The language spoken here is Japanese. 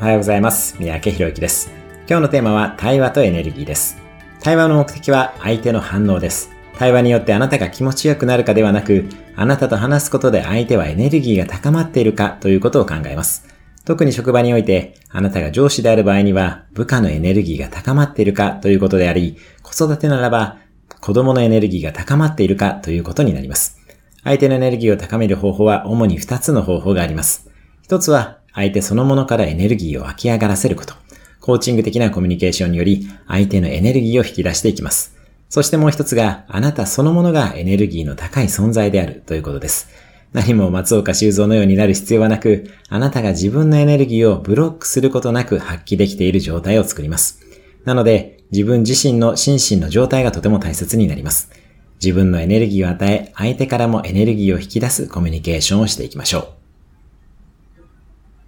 おはようございます。三宅博之です。今日のテーマは対話とエネルギーです。対話の目的は相手の反応です。対話によってあなたが気持ちよくなるかではなく、あなたと話すことで相手はエネルギーが高まっているかということを考えます。特に職場において、あなたが上司である場合には、部下のエネルギーが高まっているかということであり、子育てならば、子供のエネルギーが高まっているかということになります。相手のエネルギーを高める方法は主に2つの方法があります。一つは、相手そのものからエネルギーを湧き上がらせること。コーチング的なコミュニケーションにより、相手のエネルギーを引き出していきます。そしてもう一つが、あなたそのものがエネルギーの高い存在であるということです。何も松岡修造のようになる必要はなく、あなたが自分のエネルギーをブロックすることなく発揮できている状態を作ります。なので、自分自身の心身の状態がとても大切になります。自分のエネルギーを与え、相手からもエネルギーを引き出すコミュニケーションをしていきましょう。